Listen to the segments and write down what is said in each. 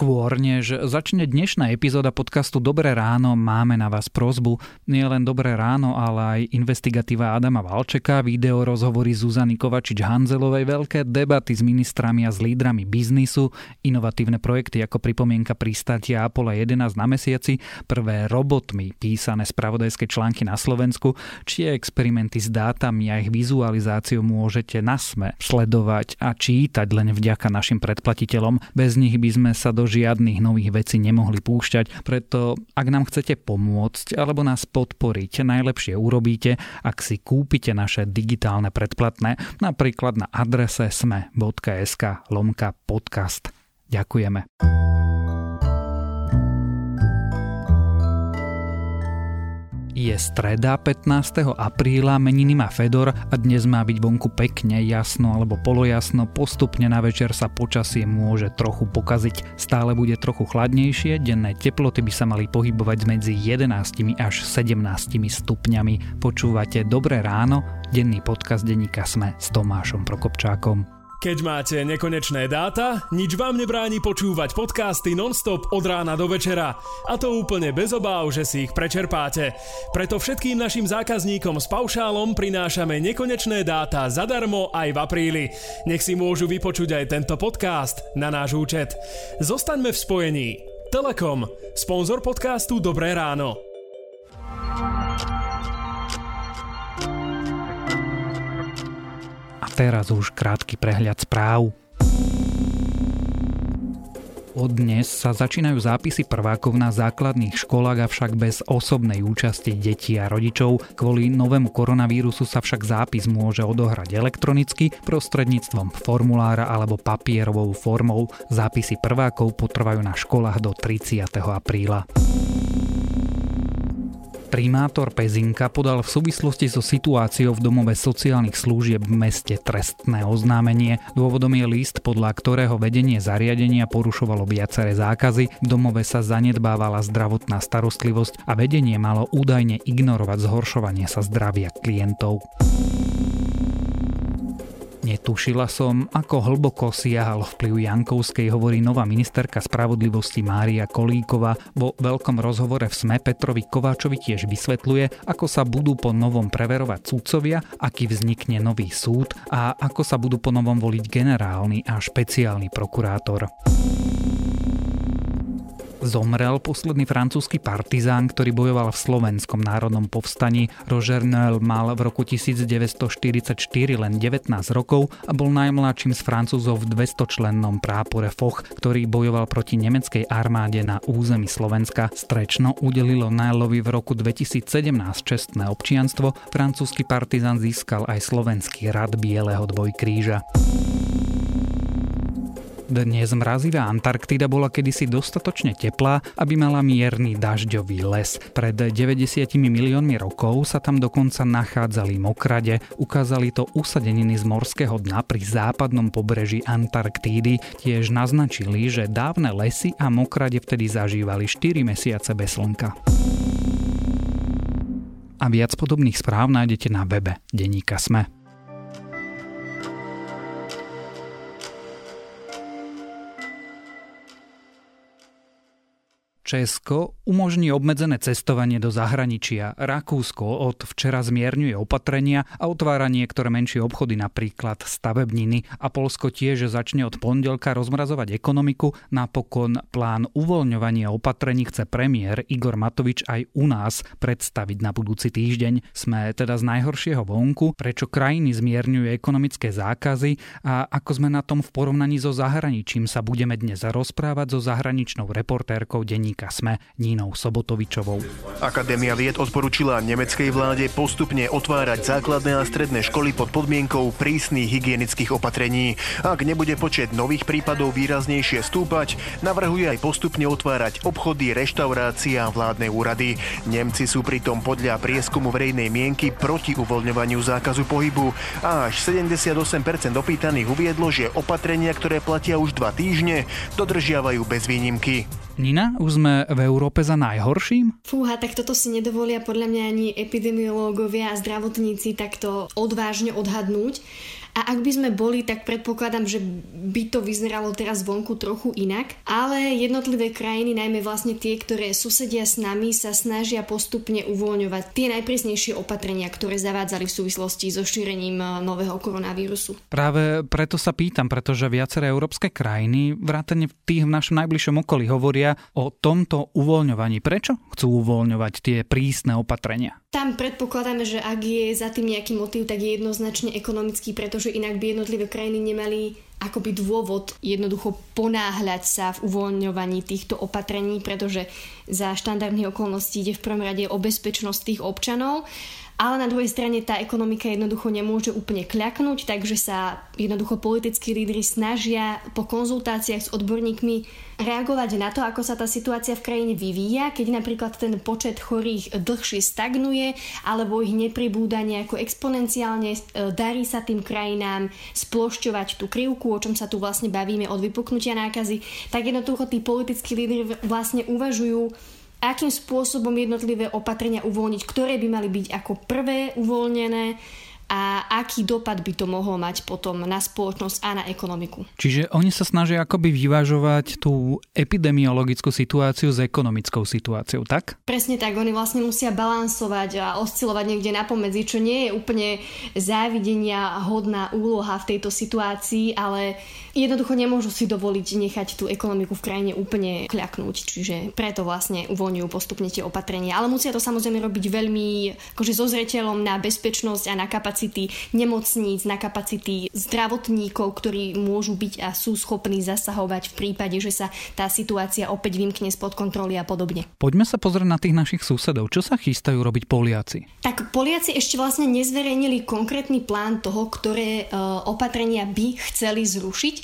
Skôr než začne dnešná epizóda podcastu Dobré ráno, máme na vás prozbu. Nie len Dobré ráno, ale aj investigatíva Adama Valčeka, video rozhovory Zuzany Kovačič-Hanzelovej, veľké debaty s ministrami a s lídrami biznisu, inovatívne projekty ako pripomienka pristátia Apollo 11 na mesiaci, prvé robotmi písané spravodajské články na Slovensku, či experimenty s dátami a ich vizualizáciu môžete na sme sledovať a čítať len vďaka našim predplatiteľom. Bez nich by sme sa do žiadnych nových vecí nemohli púšťať, preto ak nám chcete pomôcť alebo nás podporiť, najlepšie urobíte, ak si kúpite naše digitálne predplatné, napríklad na adrese sme.sk lomka podcast. Ďakujeme. Je streda 15. apríla, meniny má Fedor a dnes má byť vonku pekne, jasno alebo polojasno, postupne na večer sa počasie môže trochu pokaziť. Stále bude trochu chladnejšie, denné teploty by sa mali pohybovať medzi 11 až 17 stupňami. Počúvate Dobré ráno, denný podcast denníka Sme s Tomášom Prokopčákom. Keď máte nekonečné dáta, nič vám nebráni počúvať podcasty nonstop od rána do večera. A to úplne bez obáv, že si ich prečerpáte. Preto všetkým našim zákazníkom s paušálom prinášame nekonečné dáta zadarmo aj v apríli. Nech si môžu vypočuť aj tento podcast na náš účet. Zostaňme v spojení. Telekom, sponzor podcastu Dobré ráno. Teraz už krátky prehľad správ. Od dnes sa začínajú zápisy prvákov na základných školách, avšak bez osobnej účasti detí a rodičov. Kvôli novému koronavírusu sa však zápis môže odohrať elektronicky prostredníctvom formulára alebo papierovou formou. Zápisy prvákov potrvajú na školách do 30. apríla. Primátor Pezinka podal v súvislosti so situáciou v domove sociálnych služieb v meste trestné oznámenie. Dôvodom je list, podľa ktorého vedenie zariadenia porušovalo viaceré zákazy, v domove sa zanedbávala zdravotná starostlivosť a vedenie malo údajne ignorovať zhoršovanie sa zdravia klientov. Netušila som, ako hlboko siahal vplyv Jankovskej, hovorí nová ministerka spravodlivosti Mária Kolíková. Vo veľkom rozhovore v SME Petrovi Kováčovi tiež vysvetľuje, ako sa budú po novom preverovať súdcovia, aký vznikne nový súd a ako sa budú po novom voliť generálny a špeciálny prokurátor. Zomrel posledný francúzsky partizán, ktorý bojoval v slovenskom národnom povstaní. Roger Noel mal v roku 1944 len 19 rokov a bol najmladším z Francúzov v 200-člennom prápore Foch, ktorý bojoval proti nemeckej armáde na území Slovenska. Strečno udelilo Noelovi v roku 2017 čestné občianstvo. Francúzsky partizán získal aj slovenský rad Bieleho dvojkríža. Dnes mrazivá Antarktida bola kedysi dostatočne teplá, aby mala mierny dažďový les. Pred 90 miliónmi rokov sa tam dokonca nachádzali mokrade, ukázali to usadeniny z morského dna pri západnom pobreží Antarktídy, tiež naznačili, že dávne lesy a mokrade vtedy zažívali 4 mesiace bez slnka. A viac podobných správ nájdete na webe Deníka Sme. Česko umožní obmedzené cestovanie do zahraničia. Rakúsko od včera zmierňuje opatrenia a otvára niektoré menšie obchody, napríklad stavebniny. A Polsko tiež začne od pondelka rozmrazovať ekonomiku. Napokon plán uvoľňovania opatrení chce premiér Igor Matovič aj u nás predstaviť na budúci týždeň. Sme teda z najhoršieho vonku, prečo krajiny zmierňujú ekonomické zákazy a ako sme na tom v porovnaní so zahraničím sa budeme dnes rozprávať so zahraničnou reportérkou denníka denníka SME Nínou Sobotovičovou. Akadémia vied odporúčila nemeckej vláde postupne otvárať základné a stredné školy pod podmienkou prísnych hygienických opatrení. Ak nebude počet nových prípadov výraznejšie stúpať, navrhuje aj postupne otvárať obchody, reštaurácie a vládne úrady. Nemci sú pritom podľa prieskumu verejnej mienky proti uvoľňovaniu zákazu pohybu a až 78% opýtaných uviedlo, že opatrenia, ktoré platia už dva týždne, dodržiavajú bez výnimky. Nina, už sme v Európe za najhorším? Fúha, tak toto si nedovolia podľa mňa ani epidemiológovia a zdravotníci takto odvážne odhadnúť. A ak by sme boli, tak predpokladám, že by to vyzeralo teraz vonku trochu inak. Ale jednotlivé krajiny, najmä vlastne tie, ktoré susedia s nami, sa snažia postupne uvoľňovať tie najprísnejšie opatrenia, ktoré zavádzali v súvislosti so šírením eh, nového koronavírusu. Práve preto sa pýtam, pretože viaceré európske krajiny, vrátane tých v našom najbližšom okolí, hovoria o tomto uvoľňovaní. Prečo chcú uvoľňovať tie prísne opatrenia? Tam predpokladáme, že ak je za tým nejaký motív, tak je jednoznačne ekonomický, pretože inak by jednotlivé krajiny nemali akoby dôvod jednoducho ponáhľať sa v uvoľňovaní týchto opatrení, pretože za štandardných okolností ide v prvom rade o bezpečnosť tých občanov ale na druhej strane tá ekonomika jednoducho nemôže úplne kľaknúť, takže sa jednoducho politickí lídry snažia po konzultáciách s odborníkmi reagovať na to, ako sa tá situácia v krajine vyvíja, keď napríklad ten počet chorých dlhšie stagnuje alebo ich nepribúda nejako exponenciálne, e, darí sa tým krajinám splošťovať tú krivku, o čom sa tu vlastne bavíme od vypuknutia nákazy, tak jednoducho tí politickí lídry vlastne uvažujú akým spôsobom jednotlivé opatrenia uvoľniť, ktoré by mali byť ako prvé uvoľnené a aký dopad by to mohlo mať potom na spoločnosť a na ekonomiku. Čiže oni sa snažia akoby vyvážovať tú epidemiologickú situáciu s ekonomickou situáciou, tak? Presne tak, oni vlastne musia balansovať a oscilovať niekde na pomedzi, čo nie je úplne závidenia hodná úloha v tejto situácii, ale jednoducho nemôžu si dovoliť nechať tú ekonomiku v krajine úplne kľaknúť, čiže preto vlastne uvoľňujú postupne tie opatrenia. Ale musia to samozrejme robiť veľmi akože so zreteľom na bezpečnosť a na kapacity nemocníc, na kapacity zdravotníkov, ktorí môžu byť a sú schopní zasahovať v prípade, že sa tá situácia opäť vymkne spod kontroly a podobne. Poďme sa pozrieť na tých našich susedov. Čo sa chystajú robiť Poliaci? Tak Poliaci ešte vlastne nezverejnili konkrétny plán toho, ktoré e, opatrenia by chceli zrušiť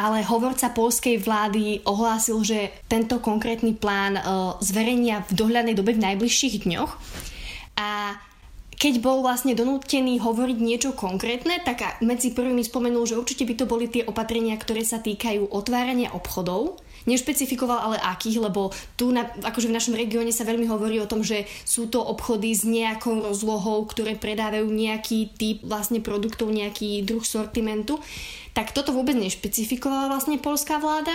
ale hovorca polskej vlády ohlásil, že tento konkrétny plán e, zverejnia v dohľadnej dobe v najbližších dňoch. A keď bol vlastne donútený hovoriť niečo konkrétne, tak medzi prvými spomenul, že určite by to boli tie opatrenia, ktoré sa týkajú otvárania obchodov. Nešpecifikoval ale akých, lebo tu na, akože v našom regióne sa veľmi hovorí o tom, že sú to obchody s nejakou rozlohou, ktoré predávajú nejaký typ vlastne produktov, nejaký druh sortimentu. Tak toto vôbec nešpecifikovala vlastne polská vláda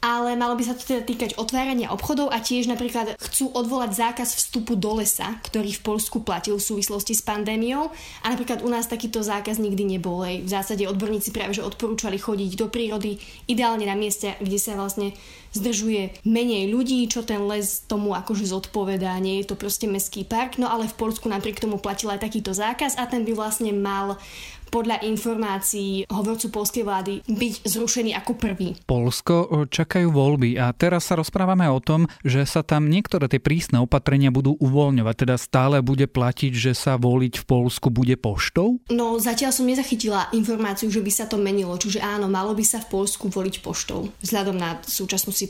ale malo by sa to teda týkať otvárania obchodov a tiež napríklad chcú odvolať zákaz vstupu do lesa, ktorý v Polsku platil v súvislosti s pandémiou a napríklad u nás takýto zákaz nikdy nebol. V zásade odborníci práve že odporúčali chodiť do prírody, ideálne na mieste, kde sa vlastne zdržuje menej ľudí, čo ten les tomu akože zodpovedá, nie je to proste mestský park, no ale v Polsku napriek tomu platil aj takýto zákaz a ten by vlastne mal podľa informácií hovorcu polskej vlády byť zrušený ako prvý. Polsko čakajú voľby a teraz sa rozprávame o tom, že sa tam niektoré tie prísne opatrenia budú uvoľňovať, teda stále bude platiť, že sa voliť v Polsku bude poštou? No zatiaľ som nezachytila informáciu, že by sa to menilo, čiže áno, malo by sa v Polsku voliť poštou, vzhľadom na súčasnú situáciu.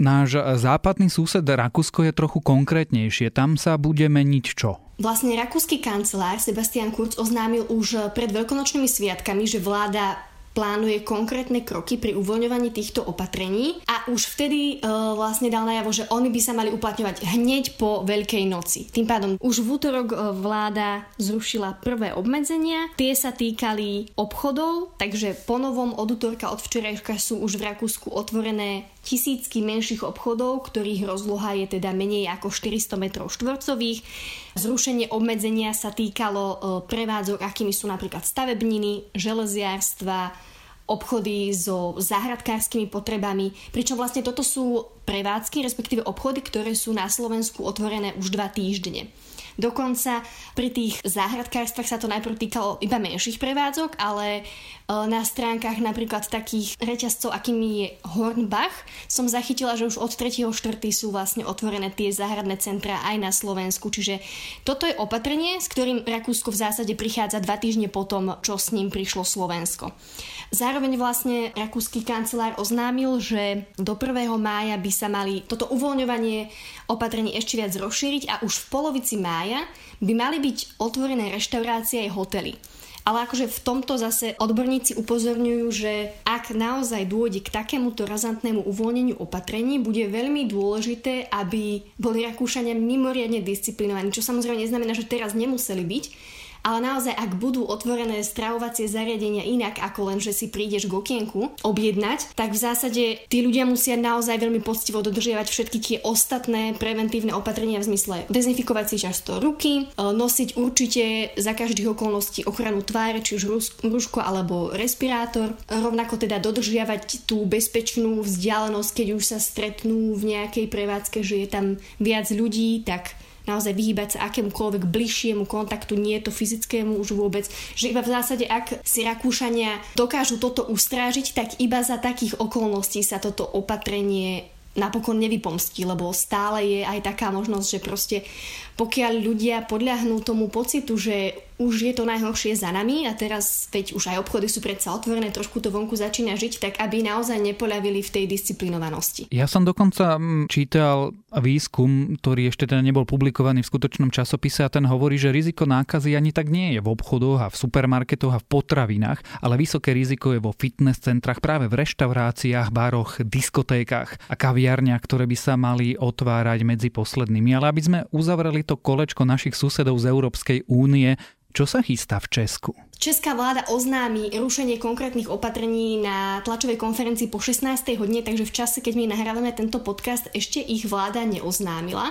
Náš západný sused Rakúsko je trochu konkrétnejšie. Tam sa bude meniť čo? Vlastne rakúsky kancelár Sebastian Kurz oznámil už pred veľkonočnými sviatkami, že vláda plánuje konkrétne kroky pri uvoľňovaní týchto opatrení a už vtedy e, vlastne dal najavo, že oni by sa mali uplatňovať hneď po Veľkej noci. Tým pádom už v útorok e, vláda zrušila prvé obmedzenia. Tie sa týkali obchodov, takže po novom od útorka od včerajška sú už v Rakúsku otvorené tisícky menších obchodov, ktorých rozloha je teda menej ako 400 m štvorcových. Zrušenie obmedzenia sa týkalo e, prevádzok, akými sú napríklad stavebniny, železiarstva, obchody so záhradkárskymi potrebami, pričom vlastne toto sú prevádzky, respektíve obchody, ktoré sú na Slovensku otvorené už dva týždne. Dokonca pri tých záhradkárstvách sa to najprv týkalo iba menších prevádzok, ale e, na stránkach napríklad takých reťazcov, akými je Hornbach, som zachytila, že už od 3.4. sú vlastne otvorené tie záhradné centra aj na Slovensku. Čiže toto je opatrenie, s ktorým Rakúsko v zásade prichádza dva týždne potom, čo s ním prišlo Slovensko. Zároveň vlastne rakúsky kancelár oznámil, že do 1. mája by sa mali toto uvoľňovanie opatrení ešte viac rozšíriť a už v polovici mája by mali byť otvorené reštaurácie aj hotely. Ale akože v tomto zase odborníci upozorňujú, že ak naozaj dôjde k takémuto razantnému uvoľneniu opatrení, bude veľmi dôležité, aby boli Rakúšania mimoriadne disciplinovaní, čo samozrejme neznamená, že teraz nemuseli byť, ale naozaj, ak budú otvorené stravovacie zariadenia inak ako len, že si prídeš k okienku objednať, tak v zásade tí ľudia musia naozaj veľmi poctivo dodržiavať všetky tie ostatné preventívne opatrenia v zmysle dezinfikovať si často ruky, e, nosiť určite za každých okolností ochranu tváre, či už rúško alebo respirátor, rovnako teda dodržiavať tú bezpečnú vzdialenosť, keď už sa stretnú v nejakej prevádzke, že je tam viac ľudí, tak naozaj vyhýbať sa akémukoľvek bližšiemu kontaktu, nie to fyzickému už vôbec, že iba v zásade, ak si Rakúšania dokážu toto ustrážiť, tak iba za takých okolností sa toto opatrenie napokon nevypomstí, lebo stále je aj taká možnosť, že proste pokiaľ ľudia podľahnú tomu pocitu, že už je to najhoršie za nami a teraz, veď už aj obchody sú predsa otvorené, trošku to vonku začína žiť, tak aby naozaj nepoľavili v tej disciplinovanosti. Ja som dokonca mm, čítal výskum, ktorý ešte teda nebol publikovaný v skutočnom časopise a ten hovorí, že riziko nákazy ani tak nie je v obchodoch a v supermarketoch a v potravinách, ale vysoké riziko je vo fitness centrách, práve v reštauráciách, baroch, diskotékach a kaviarniach, ktoré by sa mali otvárať medzi poslednými. Ale aby sme uzavreli to kolečko našich susedov z Európskej únie, čo sa chystá v Česku? Česká vláda oznámi rušenie konkrétnych opatrení na tlačovej konferencii po 16. hodine, takže v čase, keď my nahrávame tento podcast, ešte ich vláda neoznámila.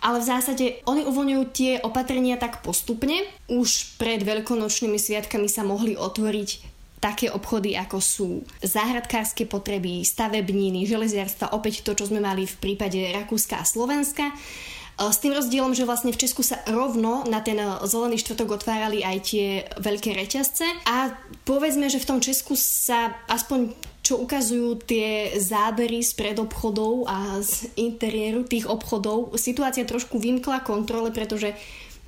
Ale v zásade oni uvoľňujú tie opatrenia tak postupne. Už pred veľkonočnými sviatkami sa mohli otvoriť také obchody, ako sú záhradkárske potreby, stavebniny, železiarstva, opäť to, čo sme mali v prípade Rakúska a Slovenska. S tým rozdielom, že vlastne v Česku sa rovno na ten zelený štvrtok otvárali aj tie veľké reťazce. A povedzme, že v tom Česku sa aspoň čo ukazujú tie zábery z predobchodov a z interiéru tých obchodov, situácia trošku vymkla kontrole, pretože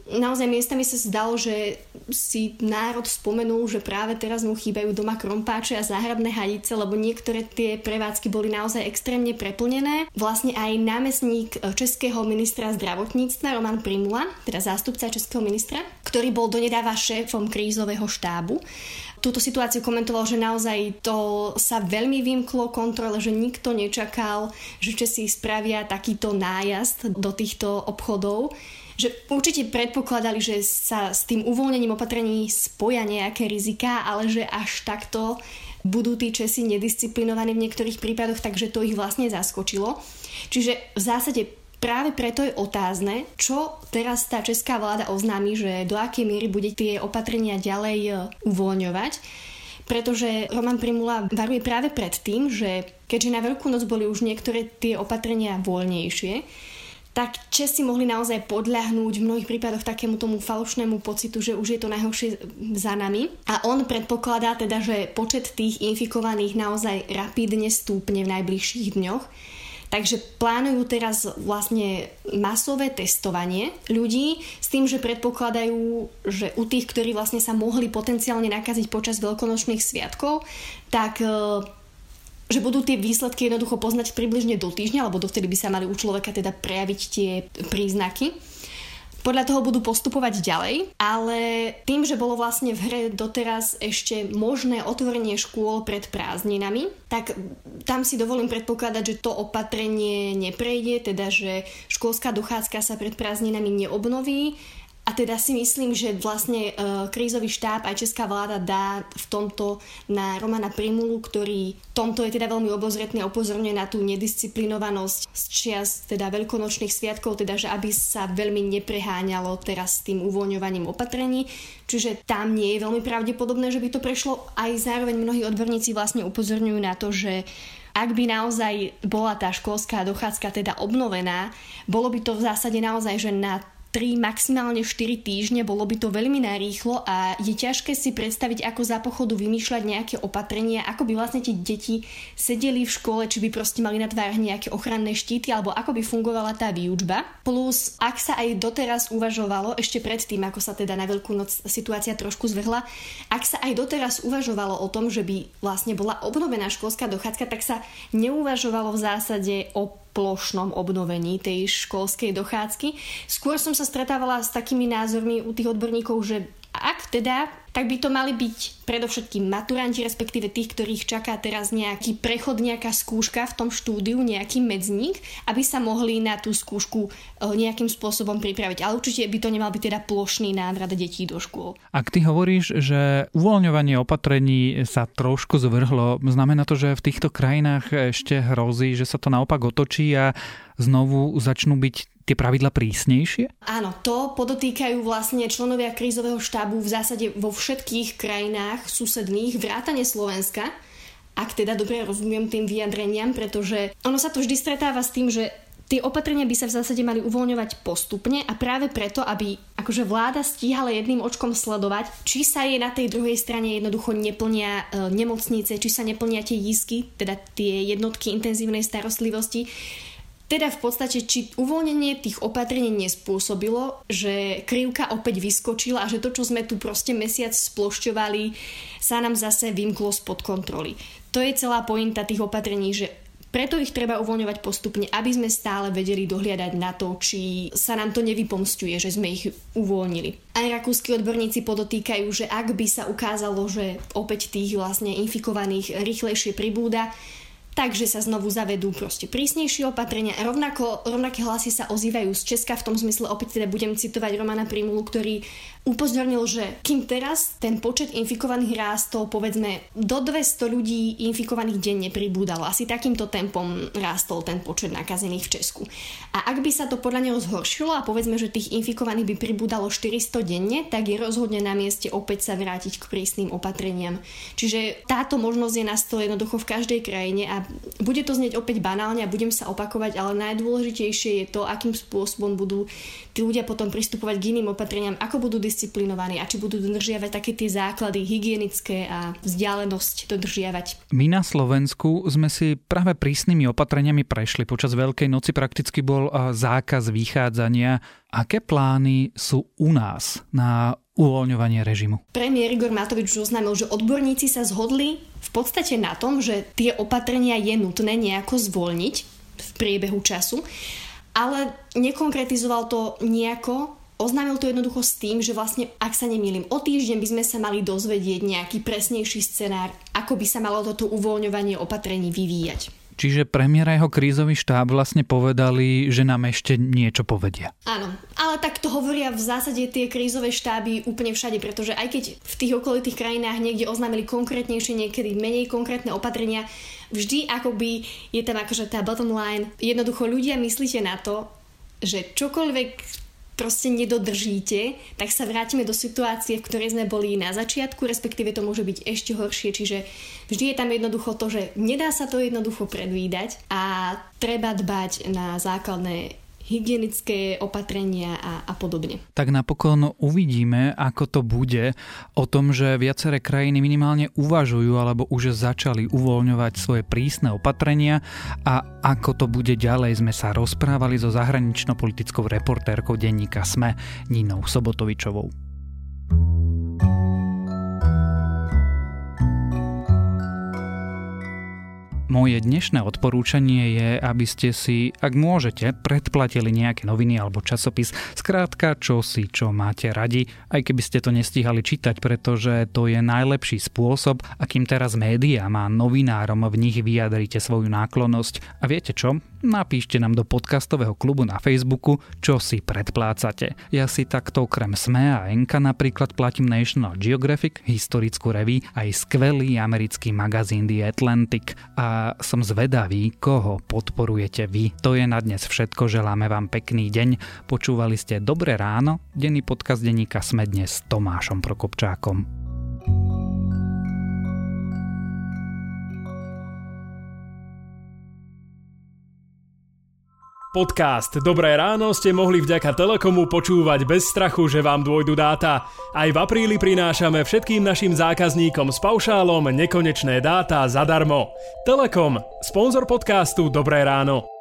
naozaj miestami sa zdalo, že si národ spomenul, že práve teraz mu chýbajú doma krompáče a záhradné hadice, lebo niektoré tie prevádzky boli naozaj extrémne preplnené. Vlastne aj námestník českého ministra zdravotníctva Roman Primula, teda zástupca českého ministra, ktorý bol donedáva šéfom krízového štábu, túto situáciu komentoval, že naozaj to sa veľmi vymklo kontrole, že nikto nečakal, že Česi spravia takýto nájazd do týchto obchodov že určite predpokladali, že sa s tým uvoľnením opatrení spoja nejaké rizika, ale že až takto budú tí Česi nedisciplinovaní v niektorých prípadoch, takže to ich vlastne zaskočilo. Čiže v zásade práve preto je otázne, čo teraz tá česká vláda oznámi, že do akej miery bude tie opatrenia ďalej e, uvoľňovať pretože Roman Primula varuje práve pred tým, že keďže na Veľkú noc boli už niektoré tie opatrenia voľnejšie, tak Česi mohli naozaj podľahnúť v mnohých prípadoch takému tomu falošnému pocitu, že už je to najhoršie za nami. A on predpokladá teda, že počet tých infikovaných naozaj rapidne stúpne v najbližších dňoch. Takže plánujú teraz vlastne masové testovanie ľudí s tým, že predpokladajú, že u tých, ktorí vlastne sa mohli potenciálne nakaziť počas veľkonočných sviatkov, tak že budú tie výsledky jednoducho poznať približne do týždňa, alebo dovtedy by sa mali u človeka teda prejaviť tie príznaky. Podľa toho budú postupovať ďalej, ale tým, že bolo vlastne v hre doteraz ešte možné otvorenie škôl pred prázdninami, tak tam si dovolím predpokladať, že to opatrenie neprejde, teda že školská dochádzka sa pred prázdninami neobnoví a teda si myslím, že vlastne uh, krízový štáb aj česká vláda dá v tomto na Romana Primulu, ktorý tomto je teda veľmi obozretný a upozorňuje na tú nedisciplinovanosť z čias teda veľkonočných sviatkov, teda že aby sa veľmi nepreháňalo teraz s tým uvoľňovaním opatrení. Čiže tam nie je veľmi pravdepodobné, že by to prešlo. Aj zároveň mnohí odborníci vlastne upozorňujú na to, že ak by naozaj bola tá školská dochádzka teda obnovená, bolo by to v zásade naozaj, že na 3, maximálne 4 týždne, bolo by to veľmi narýchlo a je ťažké si predstaviť, ako za pochodu vymýšľať nejaké opatrenia, ako by vlastne tie deti sedeli v škole, či by proste mali na tvárach nejaké ochranné štíty, alebo ako by fungovala tá výučba. Plus, ak sa aj doteraz uvažovalo, ešte predtým, ako sa teda na Veľkú noc situácia trošku zvrhla, ak sa aj doteraz uvažovalo o tom, že by vlastne bola obnovená školská dochádzka, tak sa neuvažovalo v zásade o plošnom obnovení tej školskej dochádzky. Skôr som sa stretávala s takými názormi u tých odborníkov, že ak teda tak by to mali byť predovšetkým maturanti, respektíve tých, ktorých čaká teraz nejaký prechod, nejaká skúška v tom štúdiu, nejaký medzník, aby sa mohli na tú skúšku e, nejakým spôsobom pripraviť. Ale určite by to nemal byť teda plošný návrat detí do škôl. Ak ty hovoríš, že uvoľňovanie opatrení sa trošku zvrhlo, znamená to, že v týchto krajinách ešte hrozí, že sa to naopak otočí a znovu začnú byť tie pravidla prísnejšie? Áno, to podotýkajú vlastne členovia krízového štábu v zásade vo všetkých krajinách susedných, vrátane Slovenska, ak teda dobre rozumiem tým vyjadreniam, pretože ono sa to vždy stretáva s tým, že tie opatrenia by sa v zásade mali uvoľňovať postupne a práve preto, aby akože vláda stíhala jedným očkom sledovať, či sa jej na tej druhej strane jednoducho neplnia e, nemocnice, či sa neplnia tie jízky, teda tie jednotky intenzívnej starostlivosti, teda v podstate, či uvoľnenie tých opatrení nespôsobilo, že krivka opäť vyskočila a že to, čo sme tu proste mesiac splošťovali, sa nám zase vymklo spod kontroly. To je celá pointa tých opatrení, že preto ich treba uvoľňovať postupne, aby sme stále vedeli dohliadať na to, či sa nám to nevypomstuje, že sme ich uvoľnili. Aj rakúsky odborníci podotýkajú, že ak by sa ukázalo, že opäť tých vlastne infikovaných rýchlejšie pribúda, takže sa znovu zavedú proste prísnejšie opatrenia. Rovnako, rovnaké hlasy sa ozývajú z Česka, v tom zmysle opäť teda budem citovať Romana Primulu, ktorý upozornil, že kým teraz ten počet infikovaných rástol, povedzme, do 200 ľudí infikovaných denne pribúdalo. Asi takýmto tempom rástol ten počet nakazených v Česku. A ak by sa to podľa neho zhoršilo a povedzme, že tých infikovaných by pribúdalo 400 denne, tak je rozhodne na mieste opäť sa vrátiť k prísnym opatreniam. Čiže táto možnosť je na stole jednoducho v každej krajine a bude to znieť opäť banálne a budem sa opakovať, ale najdôležitejšie je to, akým spôsobom budú tí ľudia potom pristupovať k iným opatreniam, ako budú disciplinovaní a či budú dodržiavať také tie základy hygienické a vzdialenosť dodržiavať. My na Slovensku sme si práve prísnymi opatreniami prešli. Počas Veľkej noci prakticky bol zákaz vychádzania. Aké plány sú u nás na uvoľňovanie režimu? Premiér Igor Matovič už oznámil, že odborníci sa zhodli v podstate na tom, že tie opatrenia je nutné nejako zvoľniť v priebehu času, ale nekonkretizoval to nejako Oznámil to jednoducho s tým, že vlastne, ak sa nemýlim, o týždeň by sme sa mali dozvedieť nejaký presnejší scenár, ako by sa malo toto uvoľňovanie opatrení vyvíjať. Čiže premiér a jeho krízový štáb vlastne povedali, že nám ešte niečo povedia. Áno, ale tak to hovoria v zásade tie krízové štáby úplne všade, pretože aj keď v tých okolitých krajinách niekde oznámili konkrétnejšie, niekedy menej konkrétne opatrenia, vždy akoby je tam akože tá bottom line. Jednoducho ľudia myslíte na to, že čokoľvek proste nedodržíte, tak sa vrátime do situácie, v ktorej sme boli na začiatku, respektíve to môže byť ešte horšie, čiže vždy je tam jednoducho to, že nedá sa to jednoducho predvídať a treba dbať na základné hygienické opatrenia a, a podobne. Tak napokon uvidíme, ako to bude o tom, že viaceré krajiny minimálne uvažujú alebo už začali uvoľňovať svoje prísne opatrenia a ako to bude ďalej sme sa rozprávali so zahranično-politickou reportérkou denníka SME Ninou Sobotovičovou. Moje dnešné odporúčanie je, aby ste si, ak môžete, predplatili nejaké noviny alebo časopis. Skrátka, čo si, čo máte radi, aj keby ste to nestíhali čítať, pretože to je najlepší spôsob, akým teraz médiá má novinárom v nich vyjadrite svoju náklonnosť. A viete čo? Napíšte nám do podcastového klubu na Facebooku, čo si predplácate. Ja si takto okrem SME a Enka napríklad platím National Geographic, historickú reví aj skvelý americký magazín The Atlantic a som zvedavý, koho podporujete vy. To je na dnes všetko, želáme vám pekný deň. Počúvali ste Dobré ráno, denný podcast denníka Sme dnes s Tomášom Prokopčákom. Podcast Dobré ráno ste mohli vďaka Telekomu počúvať bez strachu, že vám dôjdu dáta. Aj v apríli prinášame všetkým našim zákazníkom s paušálom nekonečné dáta zadarmo. Telekom, sponzor podcastu Dobré ráno.